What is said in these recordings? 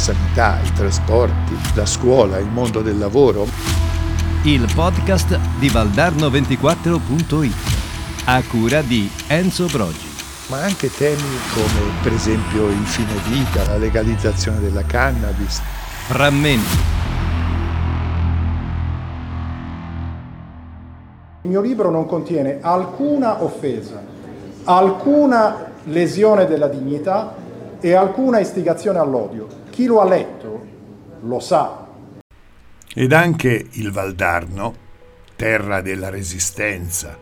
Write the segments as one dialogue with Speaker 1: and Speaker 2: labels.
Speaker 1: sanità, i trasporti, la scuola, il mondo del lavoro.
Speaker 2: Il podcast di Valdarno24.it a cura di Enzo Brogi.
Speaker 1: Ma anche temi come per esempio il fine vita, la legalizzazione della cannabis.
Speaker 2: Frammenti.
Speaker 3: Il mio libro non contiene alcuna offesa, alcuna lesione della dignità e alcuna istigazione all'odio. Chi lo ha letto lo sa.
Speaker 1: Ed anche il Valdarno, terra della resistenza,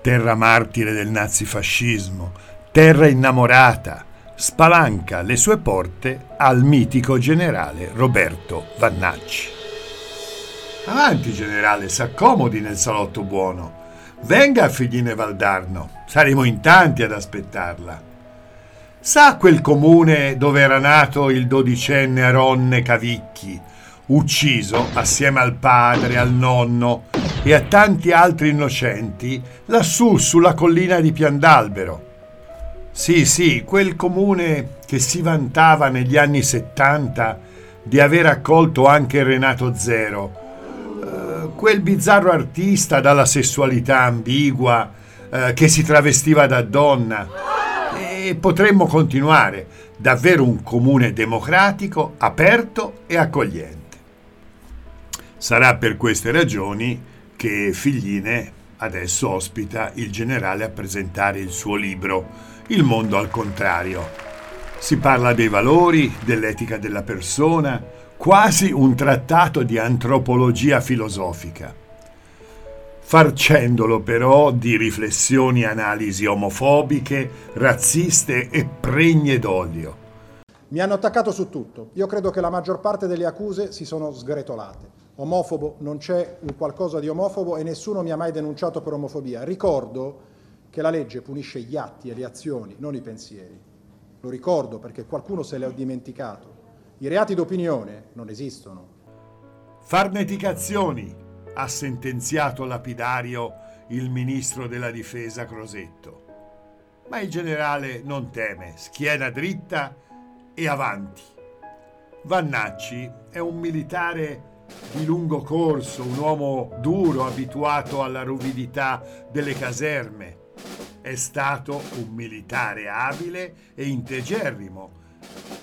Speaker 1: terra martire del nazifascismo, terra innamorata, spalanca le sue porte al mitico generale Roberto Vannacci. Avanti generale, s'accomodi nel salotto buono. Venga a Figline Valdarno, saremo in tanti ad aspettarla. Sa quel comune dove era nato il dodicenne Aronne Cavicchi, ucciso assieme al padre, al nonno e a tanti altri innocenti lassù sulla collina di Piandalbero? Sì, sì, quel comune che si vantava negli anni 70 di aver accolto anche Renato Zero, uh, quel bizzarro artista dalla sessualità ambigua uh, che si travestiva da donna e potremmo continuare. Davvero un comune democratico, aperto e accogliente. Sarà per queste ragioni che Figline adesso ospita il generale a presentare il suo libro Il mondo al contrario. Si parla dei valori, dell'etica della persona, quasi un trattato di antropologia filosofica farcendolo però di riflessioni e analisi omofobiche, razziste e pregne d'odio.
Speaker 3: Mi hanno attaccato su tutto. Io credo che la maggior parte delle accuse si sono sgretolate. Omofobo, non c'è un qualcosa di omofobo e nessuno mi ha mai denunciato per omofobia. Ricordo che la legge punisce gli atti e le azioni, non i pensieri. Lo ricordo perché qualcuno se l'ha dimenticato. I reati d'opinione non esistono.
Speaker 1: Farneticazioni, ha sentenziato lapidario il ministro della difesa Crosetto. Ma il generale non teme, schiena dritta e avanti. Vannacci è un militare di lungo corso, un uomo duro, abituato alla ruvidità delle caserme. È stato un militare abile e integerrimo,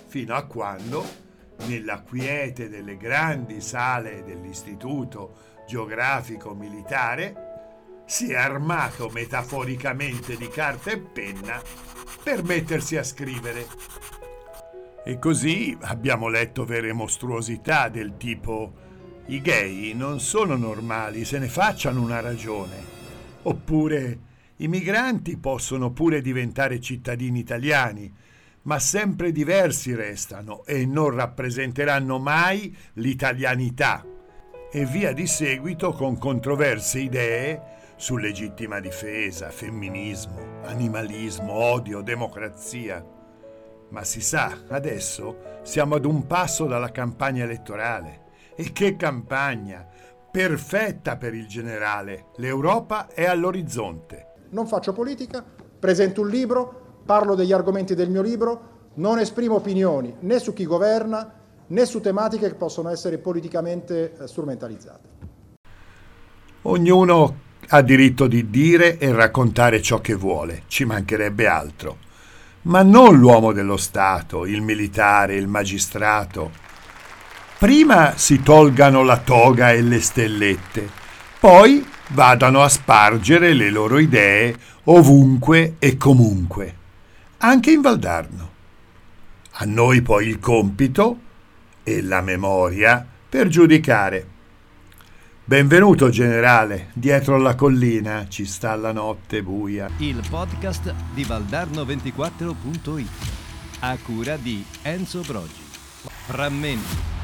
Speaker 1: fino a quando, nella quiete delle grandi sale dell'istituto geografico militare, si è armato metaforicamente di carta e penna per mettersi a scrivere. E così abbiamo letto vere mostruosità del tipo i gay non sono normali, se ne facciano una ragione. Oppure i migranti possono pure diventare cittadini italiani, ma sempre diversi restano e non rappresenteranno mai l'italianità e via di seguito con controverse idee su legittima difesa, femminismo, animalismo, odio, democrazia. Ma si sa, adesso siamo ad un passo dalla campagna elettorale. E che campagna! Perfetta per il generale. L'Europa è all'orizzonte.
Speaker 3: Non faccio politica, presento un libro, parlo degli argomenti del mio libro, non esprimo opinioni né su chi governa né su tematiche che possono essere politicamente eh, strumentalizzate.
Speaker 1: Ognuno ha diritto di dire e raccontare ciò che vuole, ci mancherebbe altro. Ma non l'uomo dello Stato, il militare, il magistrato. Prima si tolgano la toga e le stellette, poi vadano a spargere le loro idee ovunque e comunque, anche in Valdarno. A noi poi il compito e la memoria per giudicare. Benvenuto generale, dietro la collina ci sta la notte buia.
Speaker 2: Il podcast di Valdarno24.it a cura di Enzo Brogi. Frammenti